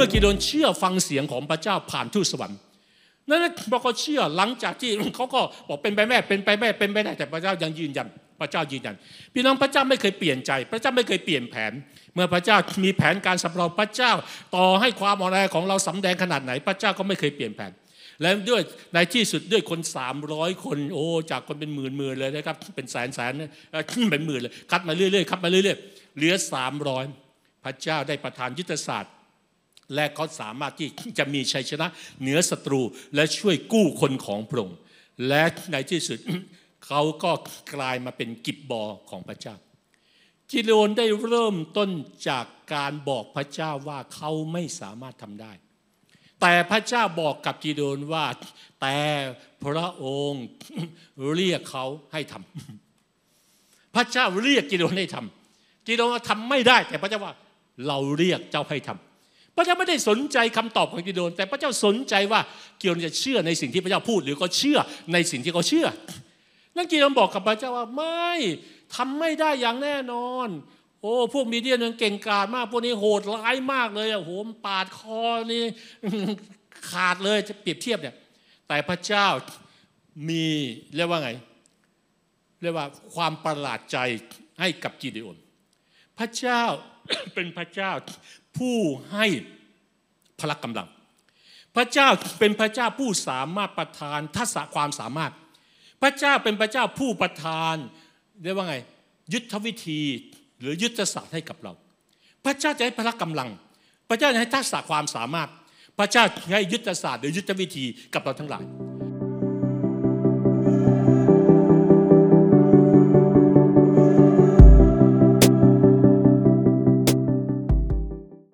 มื่อกิโดนเชื่อฟังเสียงของพระเจ้าผ่านทูตสวรรค์นั่นพอเขาเชื่อหลังจากที่เขาก็บอกเป็นไปแม่เป็นไปแม่เป็นไปได้แต่พระเจ้ายังยืนยันพระเจ้ายืนยันพี่น้องพระเจ้าไม่เคยเปลี่ยนใจ พระเจ้าไม่เคยเปลี่ยนแผน เมื่อพระเจ้ามีแผนการสำหรับพระเจ้า ต่อให้ความอ่อนแอของเราสำแดงขนาดไหน พระเจ้าก็ไม่เคยเปลี่ยนแผน และด้วยในที่สุดด้วยคน 300 คนโอ้จากคนเป็นหมื่นหมื่นเลยนะครับเป็นแสนแสนเป็นหมื่นเลยคัดมาเรื่อยๆคัดมาเรื่อยๆเหลือ 300 พระเจ้าได้ประทานยุทธศาสตร์ และเขาสามารถที่จะมีชัยชนะเหนือศัตรูและช่วยกู้คนของพระองค์และในที่สุดเขาก็กลายมาเป็นกิบบอของพระเจ้า กิโดนได้เริ่มต้นจากการบอกพระเจ้าว่าเขาไม่สามารถทำได้ แต่พระเจ้าบอกกับกิโดนว่า แต่พระองค์เรียกเขาให้ทำพระเจ้าเรียกกิโดนให้ทำกิโดนทำไม่ได้ แต่พระเจ้าว่าเราเรียกเจ้าให้ทำ พระเจ้าไม่ได้สนใจคำตอบของกิโดน แต่พระเจ้าสนใจว่ากิโดนจะเชื่อในสิ่งที่พระเจ้าพูด หรือก็เชื่อในสิ่งที่เขาเชื่อ นั่นกิโดนบอกกับพระเจ้าว่าไม่ทำไม่ได้อย่างแน่นอน โอ้พวกมีเดียนเก่งกาจมาก พวกนี้โหดร้ายมากเลยอะโหมปาดคอนี่ขาดเลยจะเปรียบเทียบเนี่ย แต่พระเจ้ามีเรียกว่าไงเรียกว่าความประหลาดใจให้กับกิเดโอน พระเจ้าเป็นพระเจ้า ผู้ให้พละกำลัง พระเจ้าเป็นพระเจ้าผู้สามารถประทานทักษะความสามารถ พระเจ้าเป็นพระเจ้าผู้ประทานเรียกว่าไงยุทธวิธีหรือยุทธศาสตร์ให้กับเรา พระเจ้าจะให้พละกำลัง พระเจ้าจะให้ทักษะความสามารถ พระเจ้าให้ยุทธศาสตร์หรือยุทธวิธีกับเราทั้งหลาย